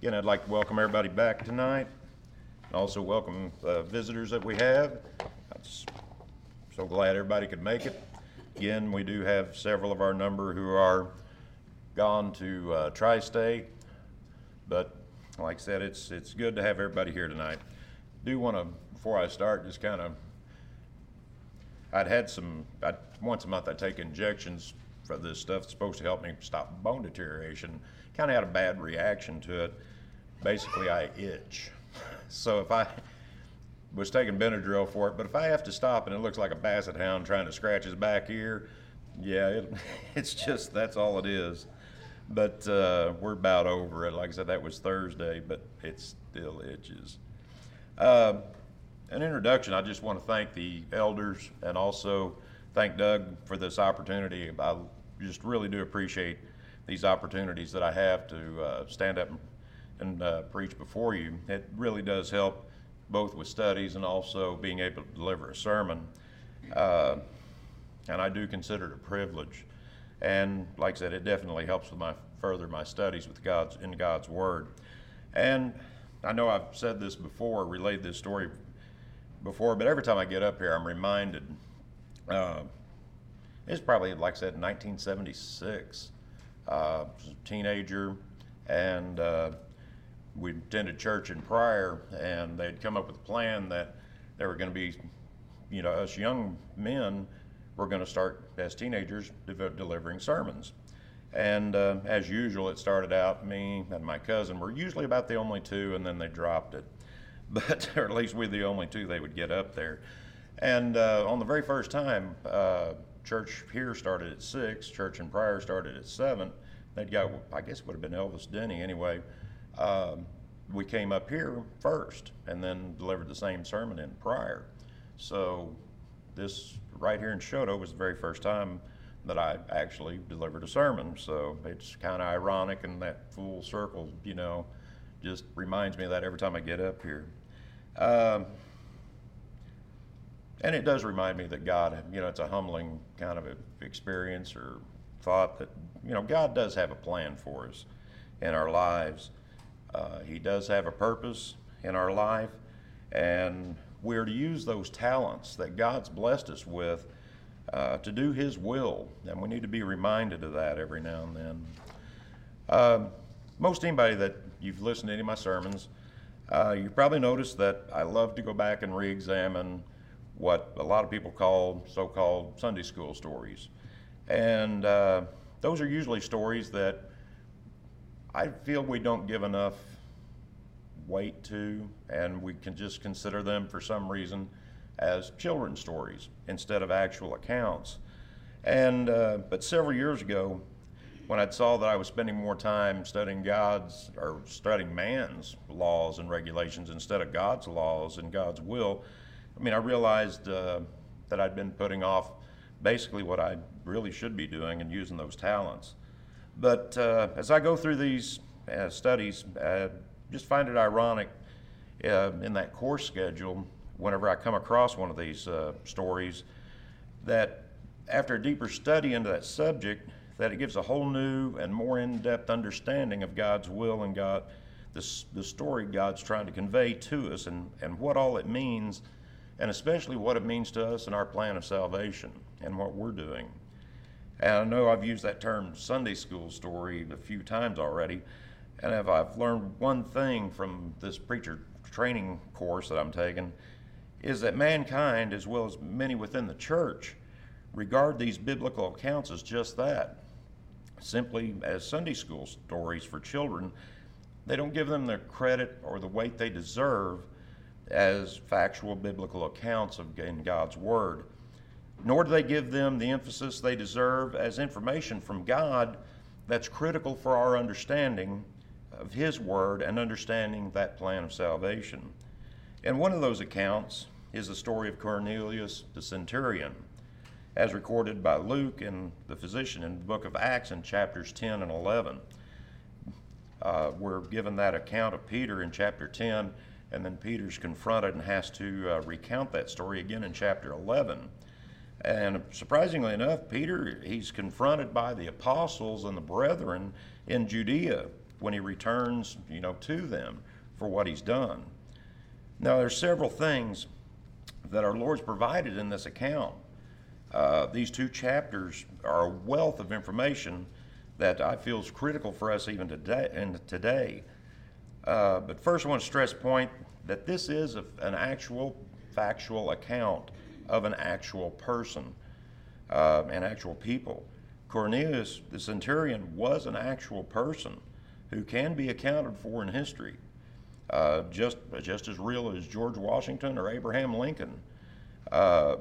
Again, I'd like to welcome everybody back tonight. and Also welcome uh, visitors that we have. I'm so glad everybody could make it. Again, we do have several of our number who are gone to uh, Tri-State, but like I said, it's, it's good to have everybody here tonight. Do want to, before I start, just kind of I'd had some, I, once a month I take injections this stuff that's supposed to help me stop bone deterioration. Kind of had a bad reaction to it. Basically, I itch. So if I was taking Benadryl for it, but if I have to stop and it looks like a basset hound trying to scratch his back ear, yeah, it, it's just, that's all it is. But uh, we're about over it. Like I said, that was Thursday, but it still itches. Uh, an introduction, I just want to thank the elders and also thank Doug for this opportunity. I just really do appreciate these opportunities that I have to uh, stand up and- uh, preach before you. It really does help both with studies and also being able to deliver a sermon. Uh, and I do consider it a privilege. And like I said, it definitely helps with my further my studies with God's in God's Word. And I know I've said this before, relayed this story before, but every time I get up here, I'm reminded. Uh, it's probably like I said, 1976. Uh, teenager, and uh, we attended church in Pryor, and they'd come up with a plan that there were going to be, you know, us young men were going to start as teenagers de- delivering sermons. And uh, as usual, it started out me and my cousin were usually about the only two, and then they dropped it. But or at least we're the only two they would get up there. And uh, on the very first time, uh, church here started at six. Church in Pryor started at seven. They'd got, I guess, it would have been Elvis Denny anyway. Um, we came up here first, and then delivered the same sermon in Pryor. So this right here in Chouteau was the very first time that I actually delivered a sermon. So it's kind of ironic, and that full circle, you know, just reminds me of that every time I get up here. Um, and it does remind me that God, you know, it's a humbling kind of experience or thought that, you know, God does have a plan for us in our lives. Uh, he does have a purpose in our life, and we're to use those talents that God's blessed us with uh, to do His will, and we need to be reminded of that every now and then. Um, most anybody that you've listened to any of my sermons, uh, you've probably noticed that I love to go back and re examine what a lot of people call so called Sunday school stories. And uh, those are usually stories that I feel we don't give enough weight to, and we can just consider them for some reason as children's stories instead of actual accounts. And uh, but several years ago, when I saw that I was spending more time studying God's or studying man's laws and regulations instead of God's laws and God's will, I mean, I realized uh, that I'd been putting off basically what I really should be doing and using those talents. But uh, as I go through these uh, studies, I just find it ironic uh, in that course schedule, whenever I come across one of these uh, stories, that after a deeper study into that subject, that it gives a whole new and more in-depth understanding of God's will and God, the, the story God's trying to convey to us and, and what all it means, and especially what it means to us in our plan of salvation and what we're doing. And I know I've used that term Sunday school story a few times already. And if I've learned one thing from this preacher training course that I'm taking, is that mankind, as well as many within the church, regard these biblical accounts as just that simply as Sunday school stories for children. They don't give them the credit or the weight they deserve as factual biblical accounts of in God's Word nor do they give them the emphasis they deserve as information from God that's critical for our understanding of His Word and understanding that plan of salvation. And one of those accounts is the story of Cornelius the centurion, as recorded by Luke and the physician in the book of Acts in chapters 10 and 11. Uh, we're given that account of Peter in chapter 10, and then Peter's confronted and has to uh, recount that story again in chapter 11. And surprisingly enough, Peter, he's confronted by the apostles and the brethren in Judea when he returns, you know, to them for what he's done. Now, there's several things that our Lord's provided in this account. Uh, these two chapters are a wealth of information that I feel is critical for us even today. And today, uh, but first, I want to stress point that this is a, an actual factual account of an actual person, uh, an actual people. Cornelius, the centurion, was an actual person who can be accounted for in history, uh, just just as real as George Washington or Abraham Lincoln. Uh,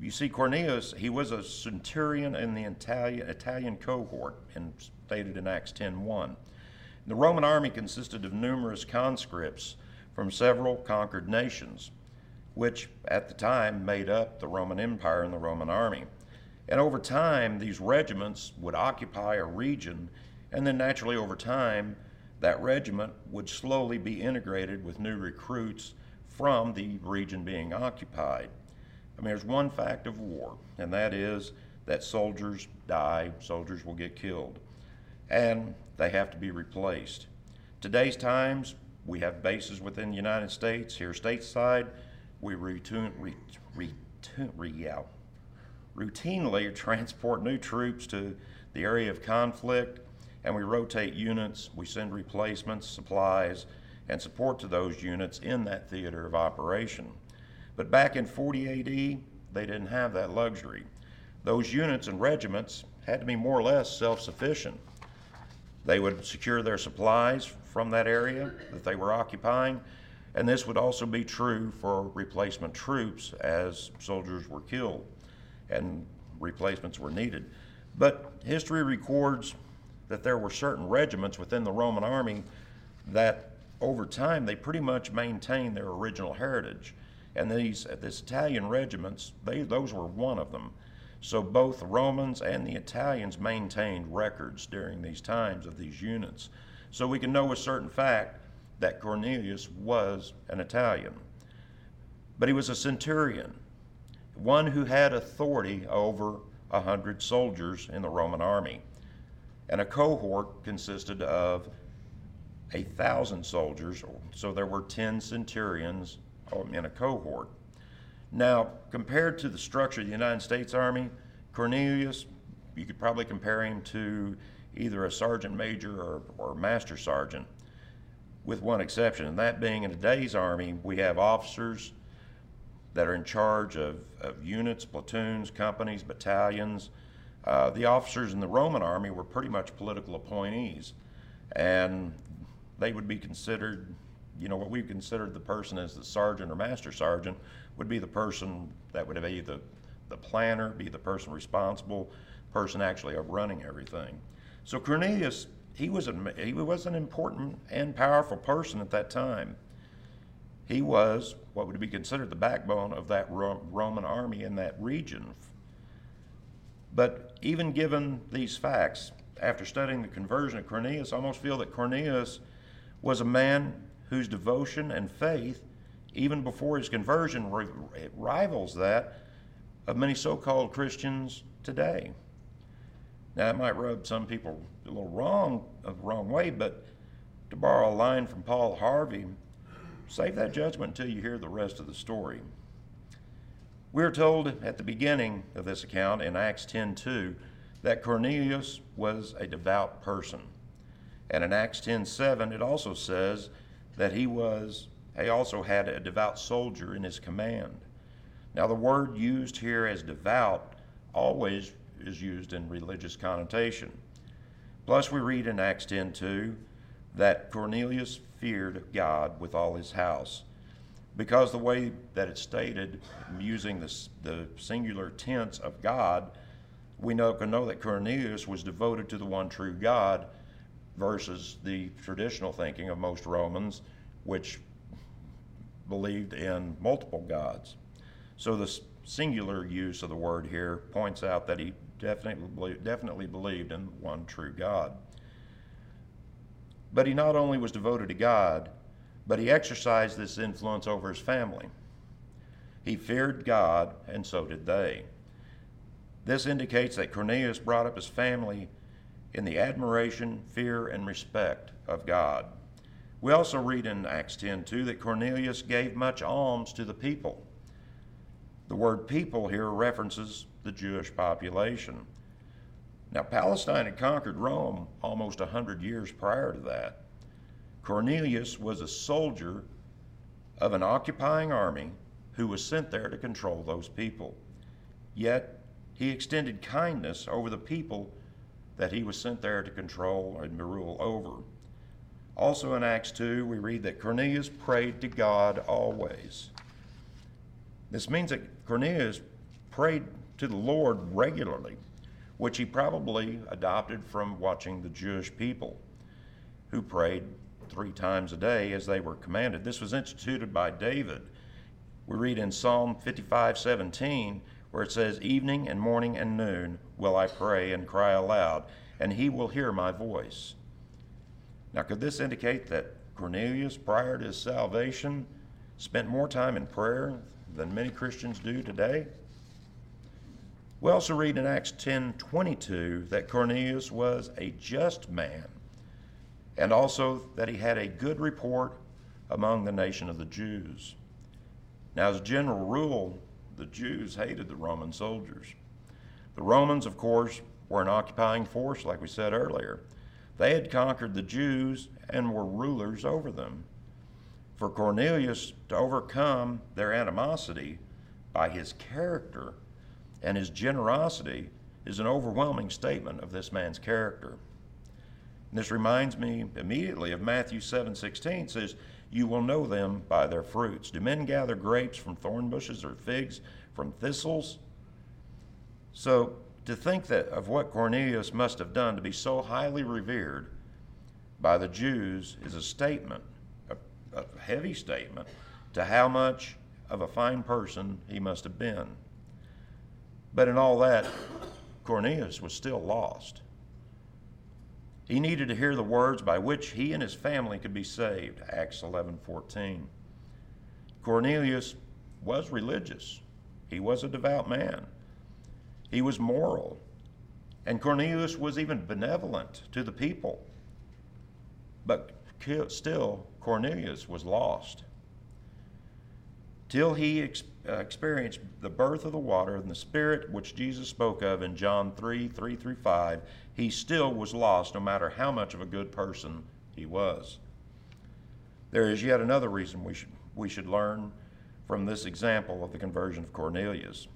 you see, Cornelius, he was a centurion in the Italian, Italian cohort, and stated in Acts 10:1. The Roman army consisted of numerous conscripts from several conquered nations, which at the time made up the Roman Empire and the Roman army. And over time, these regiments would occupy a region, and then naturally, over time, that regiment would slowly be integrated with new recruits from the region being occupied. I mean, there's one fact of war, and that is that soldiers die, soldiers will get killed, and they have to be replaced. Today's times, we have bases within the United States. Here, stateside, we routine, re, re, yeah, routinely transport new troops to the area of conflict, and we rotate units. We send replacements, supplies, and support to those units in that theater of operation. But back in 40 AD, they didn't have that luxury. Those units and regiments had to be more or less self sufficient. They would secure their supplies from that area that they were occupying, and this would also be true for replacement troops as soldiers were killed and replacements were needed. But history records that there were certain regiments within the Roman army that over time they pretty much maintained their original heritage. And these uh, this Italian regiments, they those were one of them. So both Romans and the Italians maintained records during these times of these units. So we can know with certain fact that Cornelius was an Italian. But he was a centurion, one who had authority over a hundred soldiers in the Roman army. And a cohort consisted of a thousand soldiers, so there were 10 centurions um, in a cohort. Now, compared to the structure of the United States Army, Cornelius, you could probably compare him to either a sergeant major or, or master sergeant, with one exception, and that being in today's Army, we have officers that are in charge of, of units, platoons, companies, battalions. Uh, the officers in the Roman Army were pretty much political appointees, and they would be considered you know, what we've considered the person as the sergeant or master sergeant would be the person that would be the, the planner, be the person responsible, person actually of running everything. So Cornelius, he was, a, he was an important and powerful person at that time. He was what would be considered the backbone of that Roman army in that region. But even given these facts, after studying the conversion of Cornelius, I almost feel that Cornelius was a man whose devotion and faith, even before his conversion, rivals that of many so called Christians today. Now, that might rub some people a little wrong, a wrong way, but to borrow a line from Paul Harvey, save that judgment until you hear the rest of the story. We're told at the beginning of this account in Acts 10:2 that Cornelius was a devout person. And in Acts 10:7 it also says that he was he also had a devout soldier in his command. Now the word used here as devout always is used in religious connotation. Plus we read in Acts 10:2 that Cornelius feared God with all his house. Because the way that it's stated, using the, the singular tense of God, we know, can know that Cornelius was devoted to the one true God versus the traditional thinking of most Romans, which believed in multiple gods. So the singular use of the word here points out that he definitely, definitely believed in one true God. But he not only was devoted to God, but he exercised this influence over his family. He feared God, and so did they. This indicates that Cornelius brought up his family in the admiration, fear, and respect of God. We also read in Acts 10 2 that Cornelius gave much alms to the people. The word people here references the Jewish population. Now, Palestine had conquered Rome almost a hundred years prior to that. Cornelius was a soldier of an occupying army who was sent there to control those people. Yet, he extended kindness over the people that he was sent there to control and rule over. Also in Acts 2, we read that Cornelius prayed to God always. This means that Cornelius prayed to the Lord regularly, which he probably adopted from watching the Jewish people who prayed three times a day as they were commanded. This was instituted by David. We read in Psalm 55 17, where it says, Evening and morning and noon will I pray and cry aloud, and he will hear my voice. Now, could this indicate that Cornelius, prior to his salvation, spent more time in prayer than many Christians do today? We also read in Acts 10 22 that Cornelius was a just man, and also that he had a good report among the nation of the Jews. Now, as a general rule, the Jews hated the Roman soldiers. The Romans, of course, were an occupying force, like we said earlier. They had conquered the Jews and were rulers over them. For Cornelius to overcome their animosity by his character and his generosity is an overwhelming statement of this man's character. And this reminds me immediately of Matthew 7:16 says, "You will know them by their fruits. Do men gather grapes from thorn bushes or figs from thistles?" So to think that of what Cornelius must have done to be so highly revered by the Jews is a statement, a, a heavy statement, to how much of a fine person he must have been. But in all that, Cornelius was still lost. He needed to hear the words by which he and his family could be saved, Acts 11:14. Cornelius was religious. He was a devout man. He was moral. And Cornelius was even benevolent to the people. But still, Cornelius was lost. Till he ex- uh, experienced the birth of the water and the Spirit which Jesus spoke of in John 3 3 through 5, he still was lost no matter how much of a good person he was. There is yet another reason we should, we should learn from this example of the conversion of Cornelius.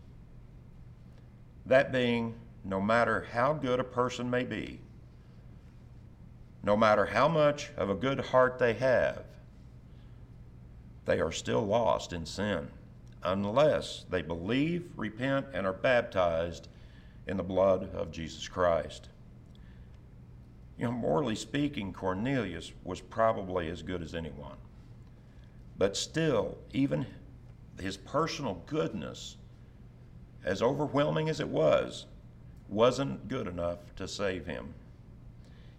That being, no matter how good a person may be, no matter how much of a good heart they have, they are still lost in sin unless they believe, repent, and are baptized in the blood of Jesus Christ. You know, morally speaking, Cornelius was probably as good as anyone. But still, even his personal goodness as overwhelming as it was, wasn't good enough to save him.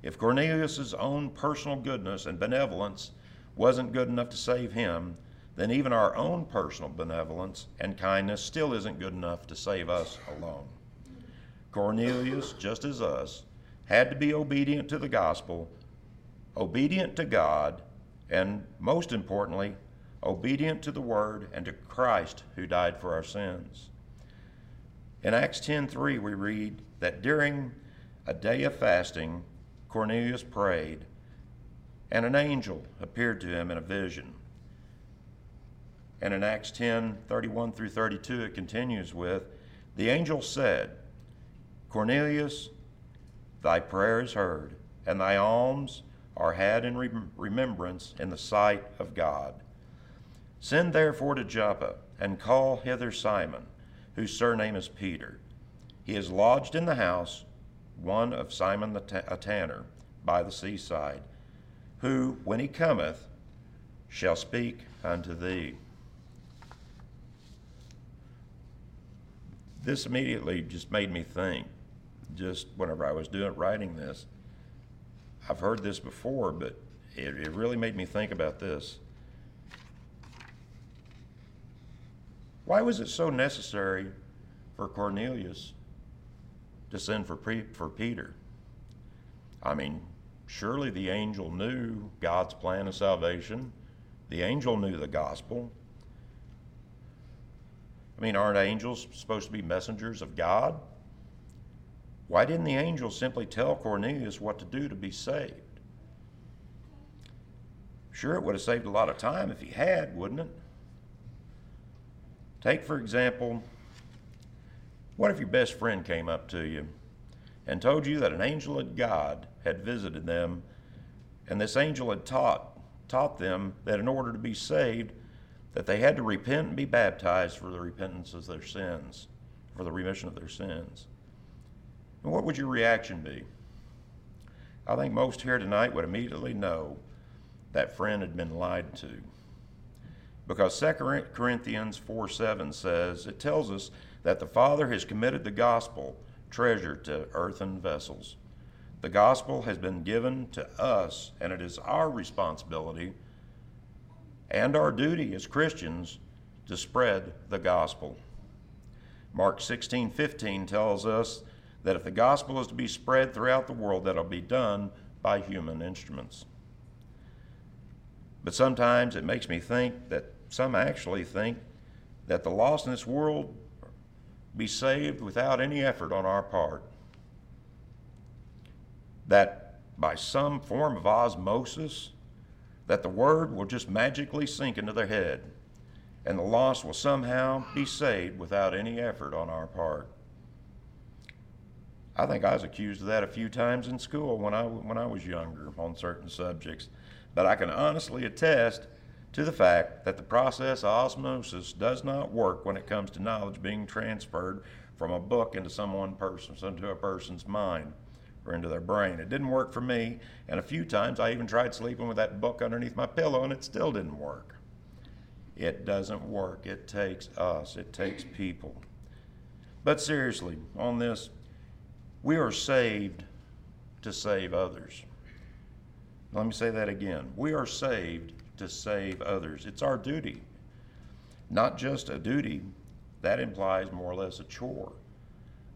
If Cornelius's own personal goodness and benevolence wasn't good enough to save him, then even our own personal benevolence and kindness still isn't good enough to save us alone. Cornelius, just as us, had to be obedient to the gospel, obedient to God, and most importantly, obedient to the word and to Christ who died for our sins. In Acts 10:3 we read that during a day of fasting Cornelius prayed and an angel appeared to him in a vision. And in Acts 10:31 through 32 it continues with the angel said, Cornelius, thy prayer is heard, and thy alms are had in remembrance in the sight of God. Send therefore to Joppa and call hither Simon whose surname is Peter. He is lodged in the house, one of Simon the t- a tanner, by the seaside, who, when he cometh, shall speak unto thee. This immediately just made me think, just whenever I was doing writing this. I've heard this before, but it, it really made me think about this. Why was it so necessary for Cornelius to send for, for Peter? I mean, surely the angel knew God's plan of salvation. The angel knew the gospel. I mean, aren't angels supposed to be messengers of God? Why didn't the angel simply tell Cornelius what to do to be saved? Sure, it would have saved a lot of time if he had, wouldn't it? Take, for example, what if your best friend came up to you and told you that an angel of God had visited them, and this angel had taught, taught them that in order to be saved, that they had to repent and be baptized for the repentance of their sins, for the remission of their sins. And what would your reaction be? I think most here tonight would immediately know that friend had been lied to. Because 2 Corinthians 4 7 says, it tells us that the Father has committed the gospel treasure to earthen vessels. The gospel has been given to us, and it is our responsibility and our duty as Christians to spread the gospel. Mark 16 15 tells us that if the gospel is to be spread throughout the world, that'll be done by human instruments. But sometimes it makes me think that some actually think that the lost in this world be saved without any effort on our part. That by some form of osmosis, that the word will just magically sink into their head and the lost will somehow be saved without any effort on our part. I think I was accused of that a few times in school when I, when I was younger on certain subjects, but I can honestly attest to the fact that the process of osmosis does not work when it comes to knowledge being transferred from a book into someone person into a person's mind or into their brain. It didn't work for me, and a few times I even tried sleeping with that book underneath my pillow and it still didn't work. It doesn't work. It takes us, it takes people. But seriously, on this, we are saved to save others. Let me say that again. We are saved to save others. It's our duty. Not just a duty, that implies more or less a chore.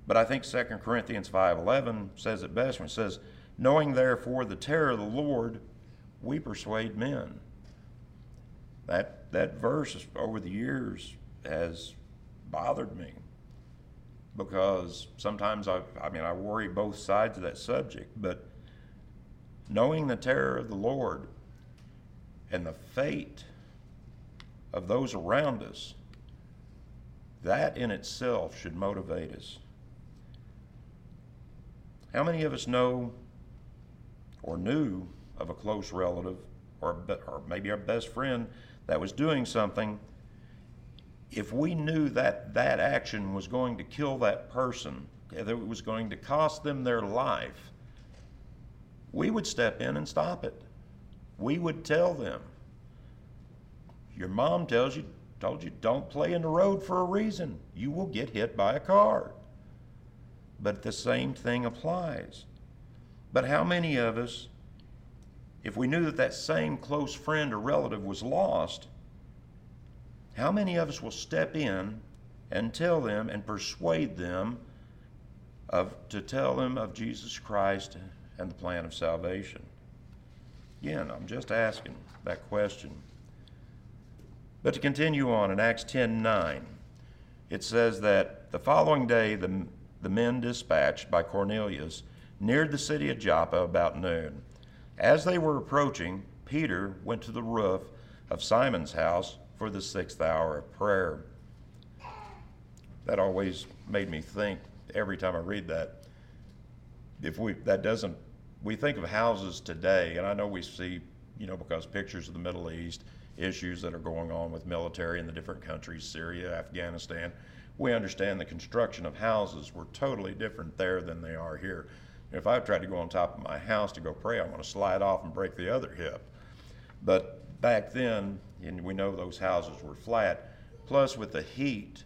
But I think 2 Corinthians 5:11 says it best when it says, "Knowing therefore the terror of the Lord, we persuade men." That that verse over the years has bothered me because sometimes I I mean I worry both sides of that subject, but knowing the terror of the Lord and the fate of those around us, that in itself should motivate us. How many of us know or knew of a close relative or, or maybe our best friend that was doing something? If we knew that that action was going to kill that person, that it was going to cost them their life, we would step in and stop it we would tell them. Your mom tells you, told you, don't play in the road for a reason. You will get hit by a car. But the same thing applies. But how many of us, if we knew that that same close friend or relative was lost, how many of us will step in and tell them and persuade them of, to tell them of Jesus Christ and the plan of salvation? Again, I'm just asking that question. But to continue on in Acts 10 9, it says that the following day the, the men dispatched by Cornelius neared the city of Joppa about noon. As they were approaching, Peter went to the roof of Simon's house for the sixth hour of prayer. That always made me think every time I read that. If we that doesn't we think of houses today, and I know we see, you know, because pictures of the Middle East, issues that are going on with military in the different countries, Syria, Afghanistan, we understand the construction of houses were totally different there than they are here. If I tried to go on top of my house to go pray, I want to slide off and break the other hip. But back then, and we know those houses were flat, plus with the heat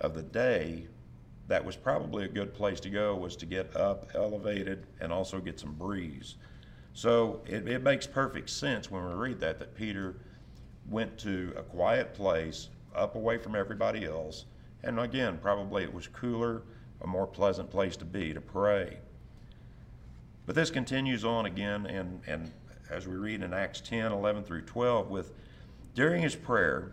of the day, that was probably a good place to go was to get up elevated and also get some breeze. So it, it makes perfect sense when we read that that peter went to a quiet place up away from everybody else. And again probably it was cooler a more pleasant place to be to pray. But this continues on again, and, and as we read in Acts 10 11 through 12, with during his prayer,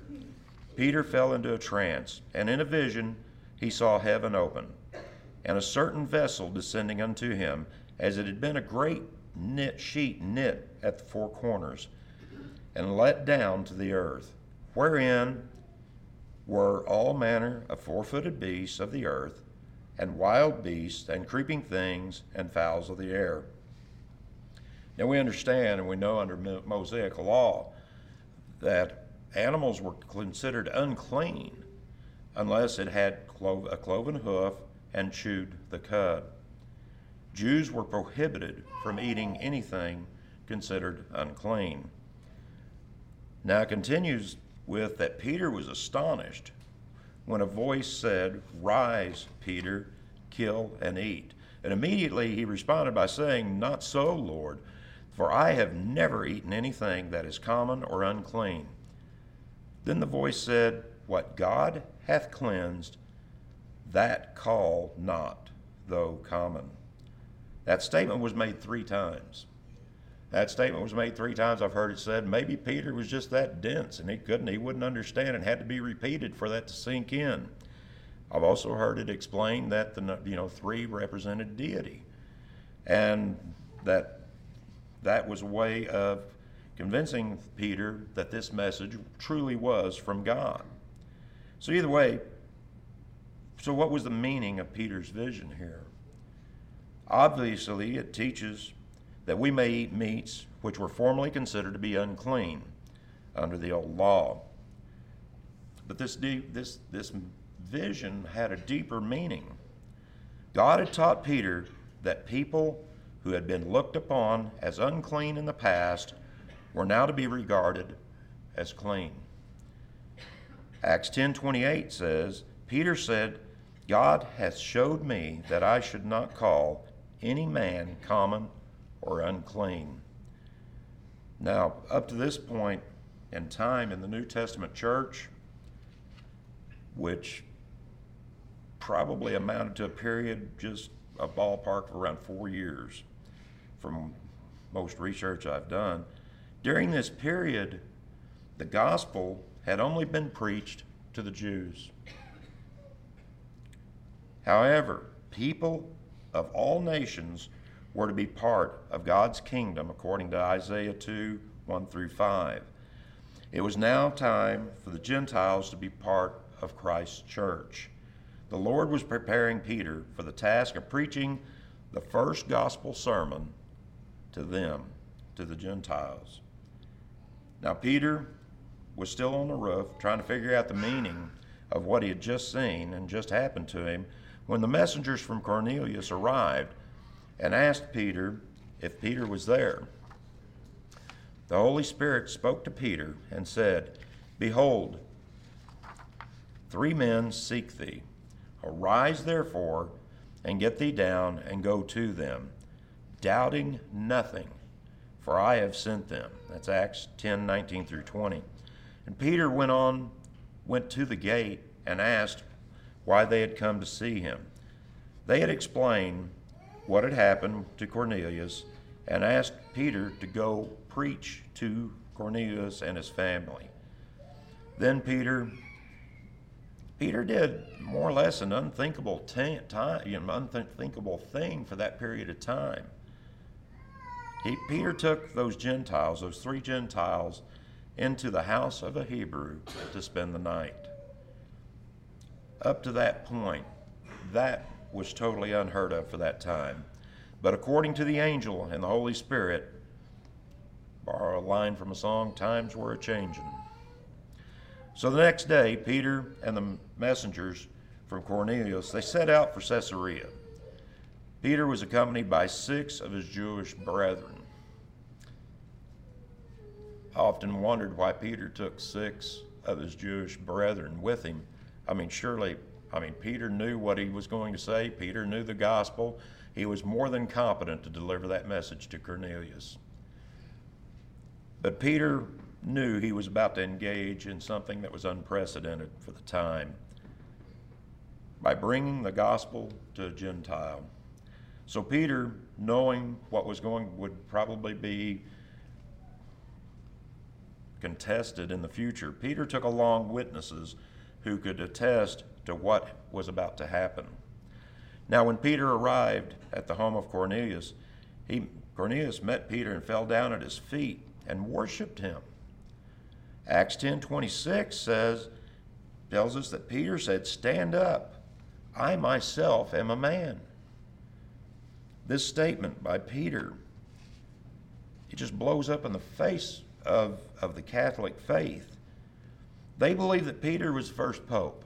Peter fell into a trance, and in a vision he saw heaven open, and a certain vessel descending unto him, as it had been a great knit sheet knit at the four corners, and let down to the earth, wherein were all manner of four footed beasts of the earth, and wild beasts, and creeping things, and fowls of the air. Now we understand and we know under Mosaic law that animals were considered unclean unless it had a cloven hoof and chewed the cud. Jews were prohibited from eating anything considered unclean. Now continues with that Peter was astonished when a voice said, Rise, Peter, kill and eat. And immediately he responded by saying, Not so, Lord, for I have never eaten anything that is common or unclean. Then the voice said, What God hath cleansed, that call not, though common. That statement was made three times. That statement was made three times. I've heard it said maybe Peter was just that dense and he couldn't, he wouldn't understand and had to be repeated for that to sink in. I've also heard it explained that the you know three represented deity, and that that was a way of convincing Peter that this message truly was from God. So either way, so what was the meaning of Peter's vision here? Obviously, it teaches that we may eat meats which were formerly considered to be unclean under the old law. But this, deep, this, this vision had a deeper meaning. God had taught Peter that people who had been looked upon as unclean in the past were now to be regarded as clean. Acts 10:28 says, Peter said, God hath showed me that I should not call any man common or unclean. Now, up to this point in time in the New Testament church, which probably amounted to a period just a ballpark of around four years from most research I've done. During this period, the gospel had only been preached to the Jews. However, people of all nations were to be part of God's kingdom according to Isaiah 2 1 through 5. It was now time for the Gentiles to be part of Christ's church. The Lord was preparing Peter for the task of preaching the first gospel sermon to them, to the Gentiles. Now, Peter was still on the roof trying to figure out the meaning of what he had just seen and just happened to him when the messengers from Cornelius arrived and asked Peter if Peter was there. The Holy Spirit spoke to Peter and said, Behold, three men seek thee. Arise therefore and get thee down and go to them, doubting nothing, for I have sent them. That's Acts 10 19 through 20. And Peter went on, went to the gate, and asked why they had come to see him. They had explained what had happened to Cornelius and asked Peter to go preach to Cornelius and his family. Then Peter Peter did more or less an unthinkable time, you know, unthinkable thing for that period of time. He, Peter took those Gentiles, those three Gentiles, into the house of a Hebrew to spend the night. Up to that point, that was totally unheard of for that time. But according to the angel and the Holy Spirit, borrow a line from a song, times were a changing. So the next day, Peter and the messengers from Cornelius, they set out for Caesarea. Peter was accompanied by six of his Jewish brethren. I often wondered why Peter took six of his Jewish brethren with him. I mean, surely I mean, Peter knew what he was going to say, Peter knew the gospel. He was more than competent to deliver that message to Cornelius. But Peter knew he was about to engage in something that was unprecedented for the time by bringing the gospel to a Gentile. So Peter, knowing what was going, would probably be contested in the future, Peter took along witnesses who could attest to what was about to happen. Now, when Peter arrived at the home of Cornelius, he, Cornelius met Peter and fell down at his feet and worshiped him. Acts 10:26 says tells us that Peter said, "Stand up. I myself am a man." This statement by Peter it just blows up in the face of, of the Catholic faith. They believe that Peter was the first pope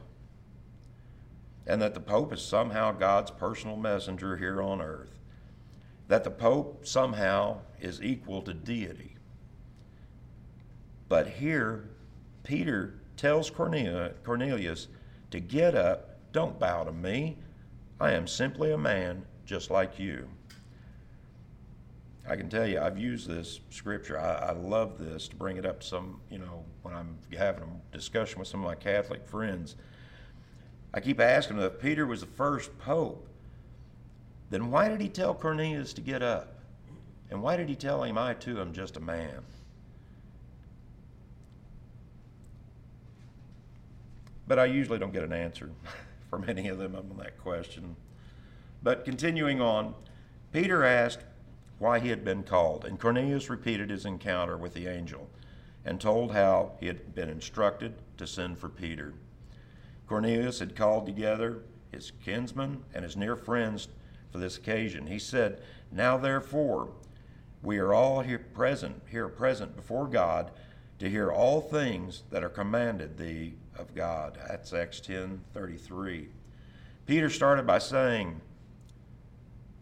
and that the Pope is somehow God's personal messenger here on earth, that the Pope somehow is equal to deity. But here, Peter tells Cornelius to get up, don't bow to me. I am simply a man just like you. I can tell you, I've used this scripture. I, I, love this to bring it up some, you know, when I'm having a discussion with some of my Catholic friends. I keep asking them if Peter was the first pope, then why did he tell Cornelius to get up? And why did he tell him, I too am just a man? But I usually don't get an answer from any of them on that question. But continuing on, Peter asked why he had been called, and Cornelius repeated his encounter with the angel and told how he had been instructed to send for Peter. Cornelius had called together his kinsmen and his near friends for this occasion. He said, Now therefore, we are all here present, here present before God to hear all things that are commanded thee of God. That's Acts 10 33. Peter started by saying,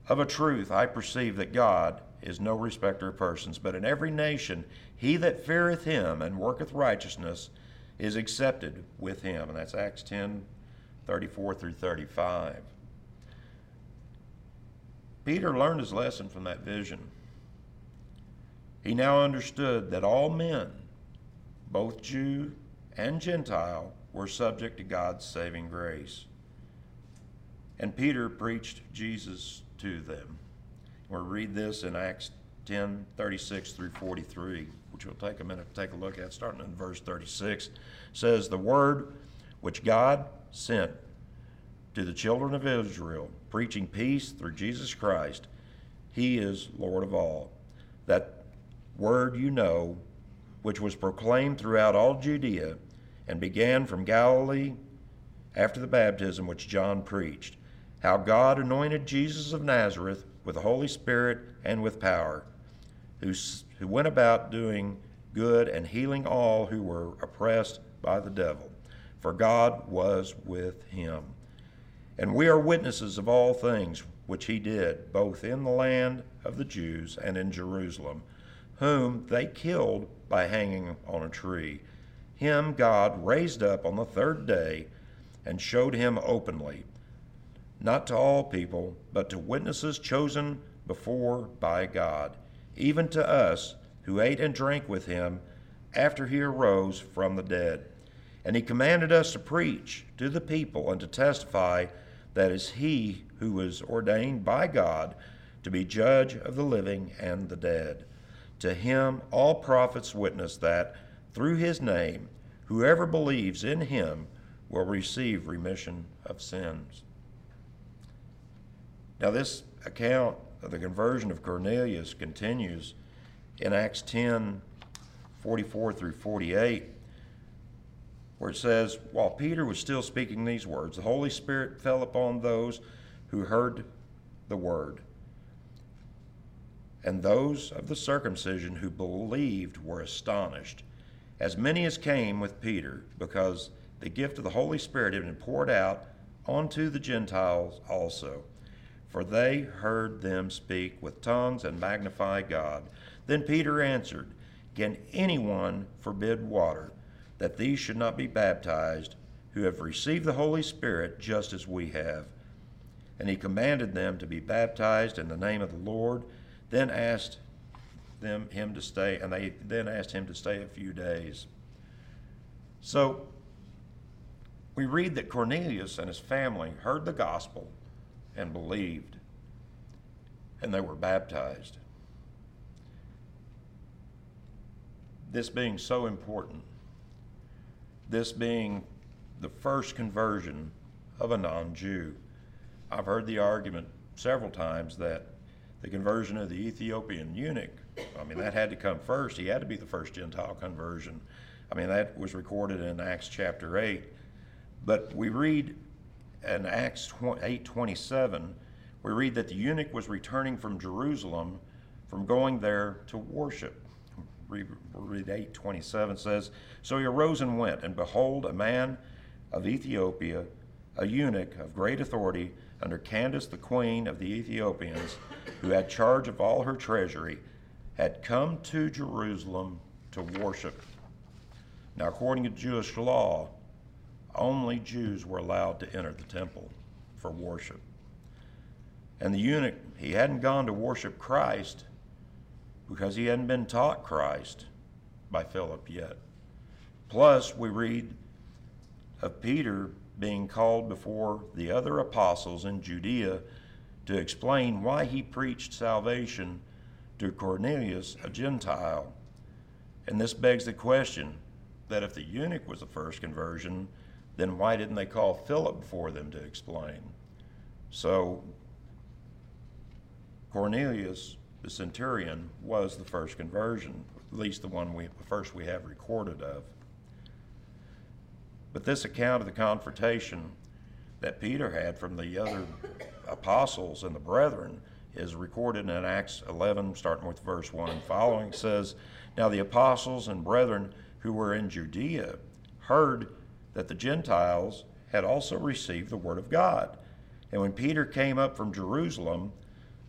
Of a truth, I perceive that God is no respecter of persons, but in every nation he that feareth him and worketh righteousness is accepted with him. And that's Acts 10 34 through 35. Peter learned his lesson from that vision. He now understood that all men, both Jew and Gentile, were subject to God's saving grace. And Peter preached Jesus to them. We'll read this in Acts 10 36 through 43 which we'll take a minute to take a look at, starting in verse 36, says, The word which God sent to the children of Israel, preaching peace through Jesus Christ, he is Lord of all. That word you know, which was proclaimed throughout all Judea and began from Galilee after the baptism which John preached, how God anointed Jesus of Nazareth with the Holy Spirit and with power who, who went about doing good and healing all who were oppressed by the devil, for God was with him. And we are witnesses of all things which he did, both in the land of the Jews and in Jerusalem, whom they killed by hanging on a tree. Him God raised up on the third day and showed him openly, not to all people, but to witnesses chosen before by God even to us who ate and drank with him after he arose from the dead. And he commanded us to preach to the people and to testify that is he who was ordained by God to be judge of the living and the dead. To him all prophets witness that through his name whoever believes in him will receive remission of sins. Now, this account of the conversion of Cornelius continues in Acts 10 44 through 48, where it says, While Peter was still speaking these words, the Holy Spirit fell upon those who heard the word. And those of the circumcision who believed were astonished, as many as came with Peter, because the gift of the Holy Spirit had been poured out onto the Gentiles also for they heard them speak with tongues and magnify God. Then Peter answered, Can anyone forbid water, that these should not be baptized, who have received the Holy Spirit just as we have? And he commanded them to be baptized in the name of the Lord, then asked them him to stay, and they then asked him to stay a few days. So we read that Cornelius and his family heard the gospel and believed. and they were baptized. This being so important, this being the first conversion of a non Jew. I've heard the argument several times that the conversion of the Ethiopian eunuch, I mean, that had to come first. He had to be the first Gentile conversion. I mean, that was recorded in Acts chapter 8. But we read in Acts 8:27, we read that the eunuch was returning from Jerusalem from going there to worship. Read, read 8:27 says, "So he arose and went, and behold, a man of Ethiopia, a eunuch of great authority under Candace the queen of the Ethiopians, who had charge of all her treasury, had come to Jerusalem to worship." Now, according to Jewish law, only Jews were allowed to enter the temple for worship. And the eunuch, he hadn't gone to worship Christ because he hadn't been taught Christ by Philip yet. Plus, we read of Peter being called before the other apostles in Judea to explain why he preached salvation to Cornelius, a Gentile. And this begs the question that if the eunuch was the first conversion, then why didn't they call Philip for them to explain? So Cornelius, the centurion, was the first conversion, at least the one we the first we have recorded of. But this account of the confrontation that Peter had from the other apostles and the brethren is recorded in Acts 11, starting with verse 1 and following. It says, Now the apostles and brethren who were in Judea heard that the Gentiles had also received the word of God. And when Peter came up from Jerusalem,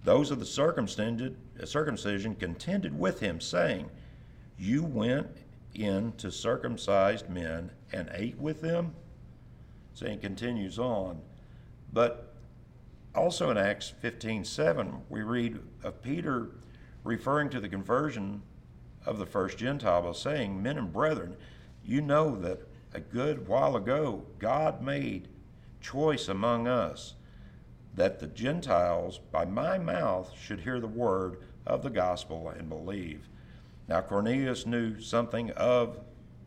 those of the uh, circumcision contended with him, saying, You went in to circumcised men and ate with them? He continues on. But also in Acts 15 7, we read of Peter referring to the conversion of the first Gentile by saying, Men and brethren, you know that a good while ago, God made choice among us that the Gentiles, by my mouth, should hear the word of the gospel and believe. Now, Cornelius knew something of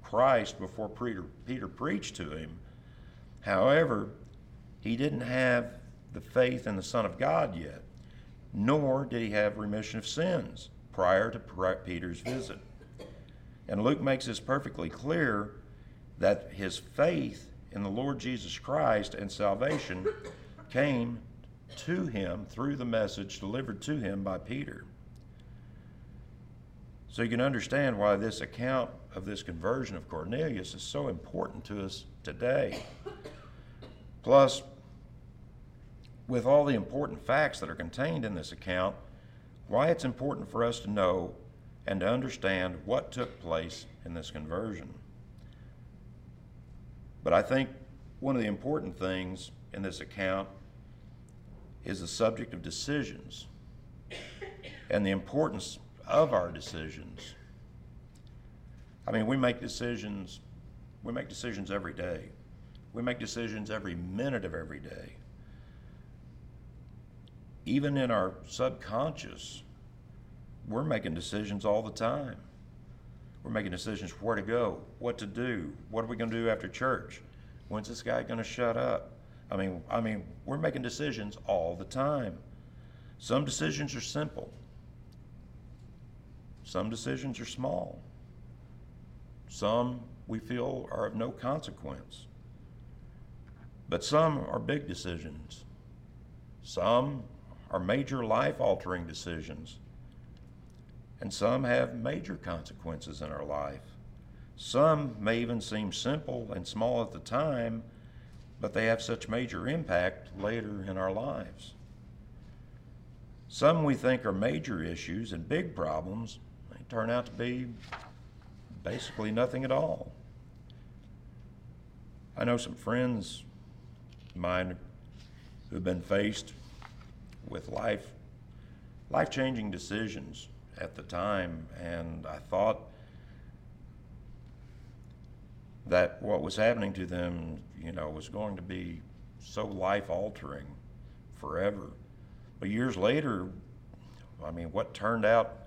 Christ before Peter, Peter preached to him. However, he didn't have the faith in the Son of God yet, nor did he have remission of sins prior to Peter's visit. And Luke makes this perfectly clear that his faith in the Lord Jesus Christ and salvation came to him through the message delivered to him by Peter. So you can understand why this account of this conversion of Cornelius is so important to us today. Plus, with all the important facts that are contained in this account, why it's important for us to know and to understand what took place in this conversion. But I think one of the important things in this account is the subject of decisions and the importance of our decisions. I mean, we make decisions, we make decisions every day. We make decisions every minute of every day. Even in our subconscious, we're making decisions all the time. We're making decisions where to go, what to do, what are we going to do after church? When's this guy going to shut up? I mean, I mean, we're making decisions all the time. Some decisions are simple. Some decisions are small. Some we feel are of no consequence. But some are big decisions. Some are major life altering decisions and some have major consequences in our life. Some may even seem simple and small at the time, but they have such major impact later in our lives. Some we think are major issues and big problems, they turn out to be basically nothing at all. I know some friends of mine who've been faced with life life changing decisions at the time, and I thought that what was happening to them, you know, was going to be so life altering forever. But years later, I mean, what turned out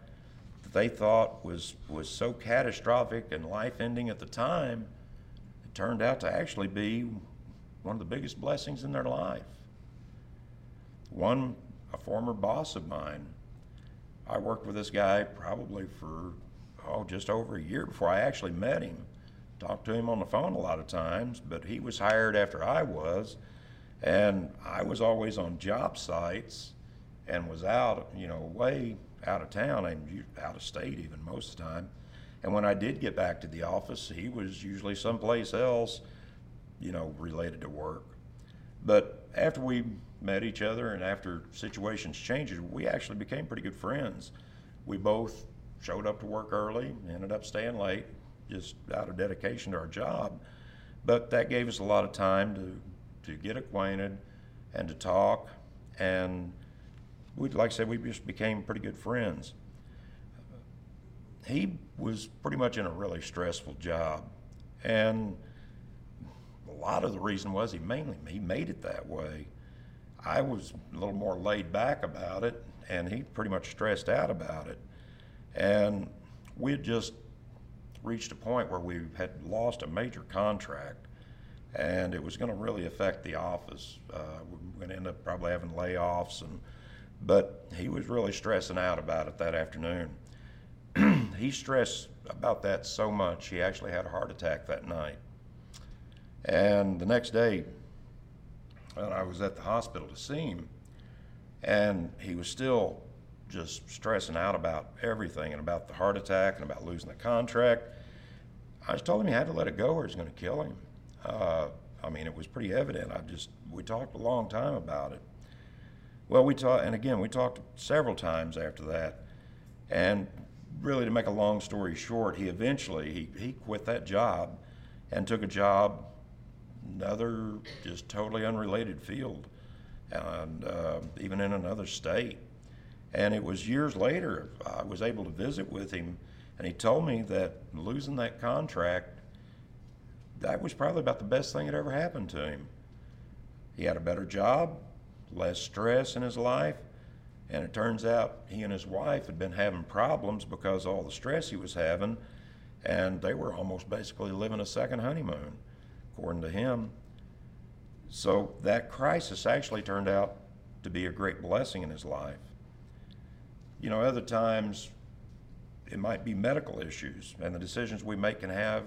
that they thought was, was so catastrophic and life ending at the time, it turned out to actually be one of the biggest blessings in their life. One, a former boss of mine, I worked with this guy probably for, oh, just over a year before I actually met him. Talked to him on the phone a lot of times, but he was hired after I was, and I was always on job sites and was out, you know, way out of town and out of state even most of the time. And when I did get back to the office, he was usually someplace else, you know, related to work. But after we met each other and after situations changed, we actually became pretty good friends. We both showed up to work early, ended up staying late, just out of dedication to our job. But that gave us a lot of time to, to get acquainted and to talk. And we, like I said, we just became pretty good friends. He was pretty much in a really stressful job. And a lot of the reason was he mainly he made it that way. I was a little more laid back about it, and he pretty much stressed out about it. And we had just reached a point where we had lost a major contract, and it was going to really affect the office. Uh, we were going to end up probably having layoffs, and but he was really stressing out about it that afternoon. he stressed about that so much he actually had a heart attack that night. And the next day, well, I was at the hospital to see him, and he was still just stressing out about everything and about the heart attack and about losing the contract. I just told him he had to let it go or it's going to kill him. Uh, I mean, it was pretty evident. I just we talked a long time about it. Well, we talked, and again, we talked several times after that, and really, to make a long story short, he eventually he, he quit that job and took a job another just totally unrelated field, and uh, even in another state. And it was years later I was able to visit with him, and he told me that losing that contract that was probably about the best thing that ever happened to him. He had a better job, less stress in his life, and it turns out he and his wife had been having problems because of all the stress he was having, and they were almost basically living a second honeymoon according to him. So that crisis actually turned out to be a great blessing in his life. You know, other times it might be medical issues, and the decisions we make can have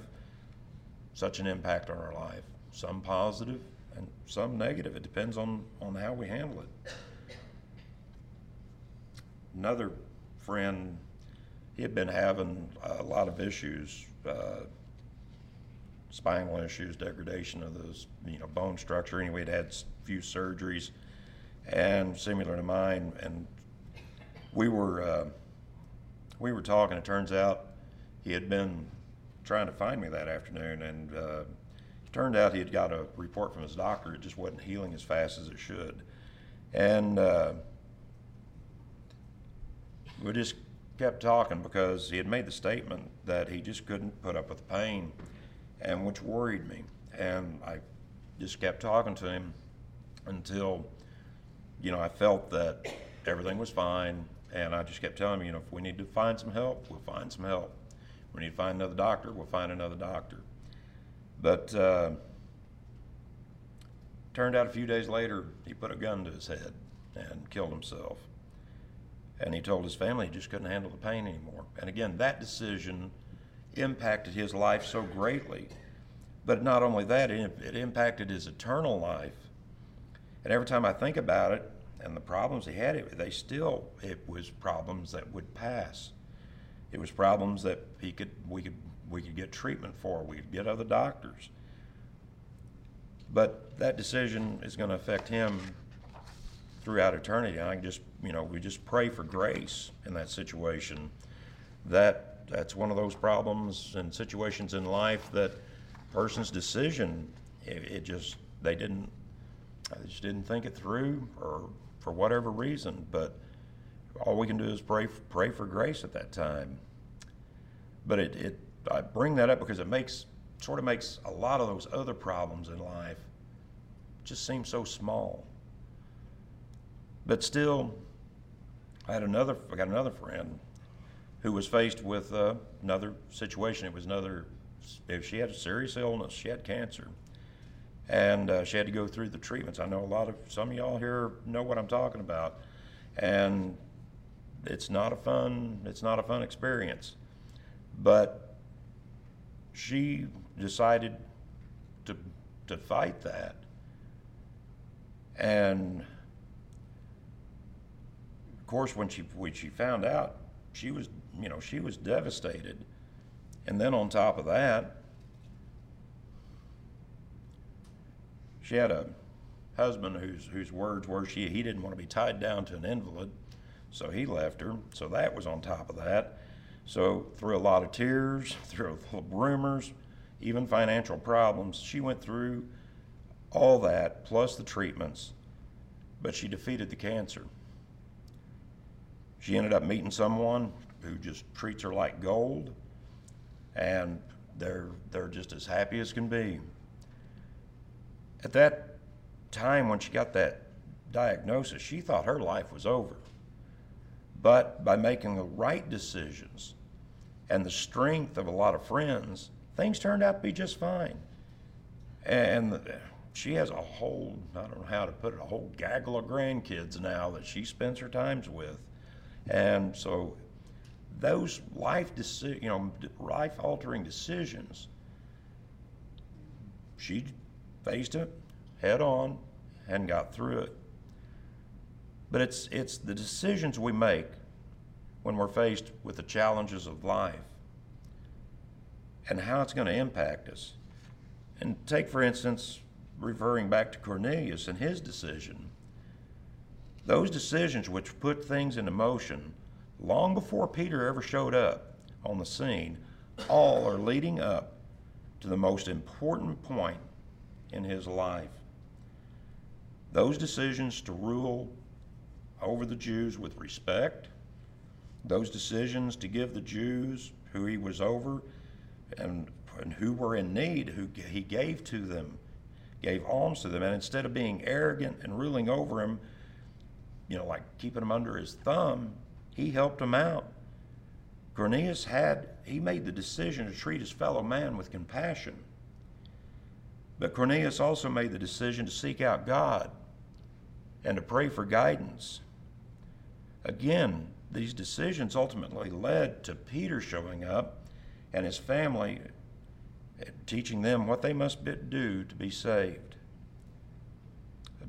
such an impact on our life. Some positive and some negative. It depends on, on how we handle it. Another friend, he had been having a lot of issues. Uh, spinal issues, degradation of the you know bone structure. Anyway, he'd had a few surgeries, and similar to mine. And we were uh, we were talking. It turns out he had been trying to find me that afternoon, and uh, it turned out he had got a report from his doctor. It just wasn't healing as fast as it should, and uh, we just kept talking because he had made the statement that he just couldn't put up with the pain and which worried me. And I just kept talking to him until, you know, I felt that everything was fine. And I just kept telling him, you know, if we need to find some help, we'll find some help. We need to find another doctor, we'll find another doctor. But uh, turned out a few days later, he put a gun to his head and killed himself. And he told his family he just couldn't handle the pain anymore. And again, that decision impacted his life so greatly. But not only that, it, impacted his eternal life. And every time I think about it and the problems he had, it, they still, it was problems that would pass. It was problems that he could, we could, we could get treatment for. We could get other doctors. But that decision is going to affect him throughout eternity. I just, you know, we just pray for grace in that situation that that's one of those problems and situations in life that person's decision it, it just they didn't they just didn't think it through or for whatever reason. But all we can do is pray pray for grace at that time. But it, it I bring that up because it makes sort of makes a lot of those other problems in life just seem so small. But still I had another, I got another friend who was faced with uh, another situation. It was another, if she had a serious illness, she had cancer, and uh, she had to go through the treatments. I know a lot of some of y'all here know what I'm talking about, and it's not a fun, it's not a fun experience, but she decided to to fight that, and of course, when she when she found out, she was you know she was devastated, and then on top of that, she had a husband whose whose words were she he didn't want to be tied down to an invalid, so he left her. So that was on top of that. So through a lot of tears, through rumors, even financial problems, she went through all that plus the treatments, but she defeated the cancer. She ended up meeting someone who just treats her like gold, and they're they're just as happy as can be. At that time when she got that diagnosis, she thought her life was over. But by making the right decisions and the strength of a lot of friends, things turned out to be just fine. And she has a whole, I don't know how to put it, a whole gaggle of grandkids now that she spends her times with. And so those life deci- you know, life altering decisions, she faced it head on and got through it. But it's it's the decisions we make when we're faced with the challenges of life and how it's going to impact us. And take, for instance, referring back to Cornelius and his decision. Those decisions which put things into motion long before Peter ever showed up on the scene, all are leading up to the most important point in his life. Those decisions to rule over the Jews with respect, those decisions to give the Jews who he was over and, and who were in need, who he gave to them, gave alms to them, and instead of being arrogant and ruling over them, you know, like keeping them under his thumb, he helped him out. Cornelius had, he made the decision to treat his fellow man with compassion. But Cornelius also made the decision to seek out God and to pray for guidance. Again, these decisions ultimately led to Peter showing up and his family eh, teaching them what they must do to be saved.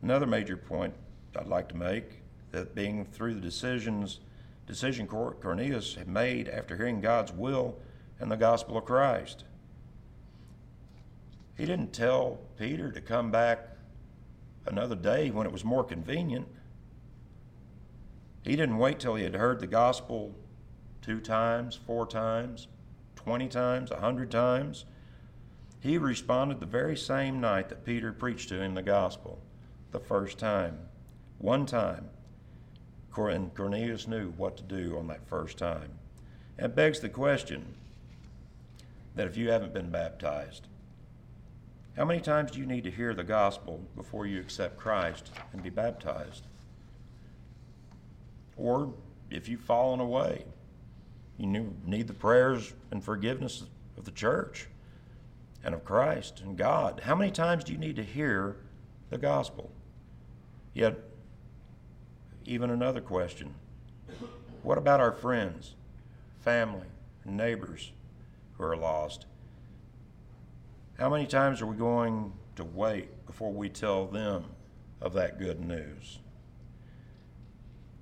Another major point I'd like to make that being through the decisions decision Cornelius had made after hearing God's will and the gospel of Christ. He didn't tell Peter to come back another day when it was more convenient. He didn't wait till he had heard the gospel two times, four times, 20 times, a 100 times. He responded the very same night that Peter preached to him the gospel, the first time. One time, and Cornelius knew what to do on that first time. It begs the question that if you haven't been baptized, how many times do you need to hear the gospel before you accept Christ and be baptized? Or if you've fallen away, you need the prayers and forgiveness of the church and of Christ and God. How many times do you need to hear the gospel? Yet, even another question what about our friends, family, neighbors who are lost? How many times are we going to wait before we tell them of that good news?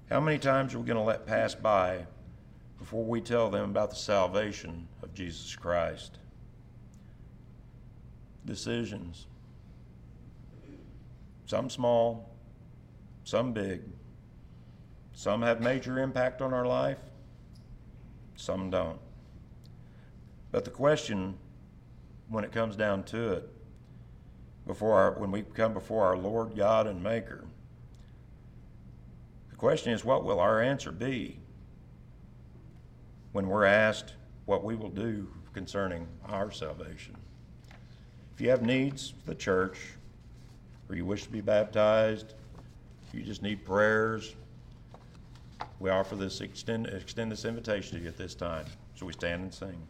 How many times are we going to let pass by before we tell them about the salvation of Jesus Christ? Decisions. Some small, some big. Some have major impact on our life, some don't. But the question, when it comes down to it, before our, when we come before our Lord God and Maker, the question is, what will our answer be when we're asked what we will do concerning our salvation? If you have needs for the church, or you wish to be baptized, you just need prayers, we offer this, extend, extend this invitation to you at this time. So we stand and sing.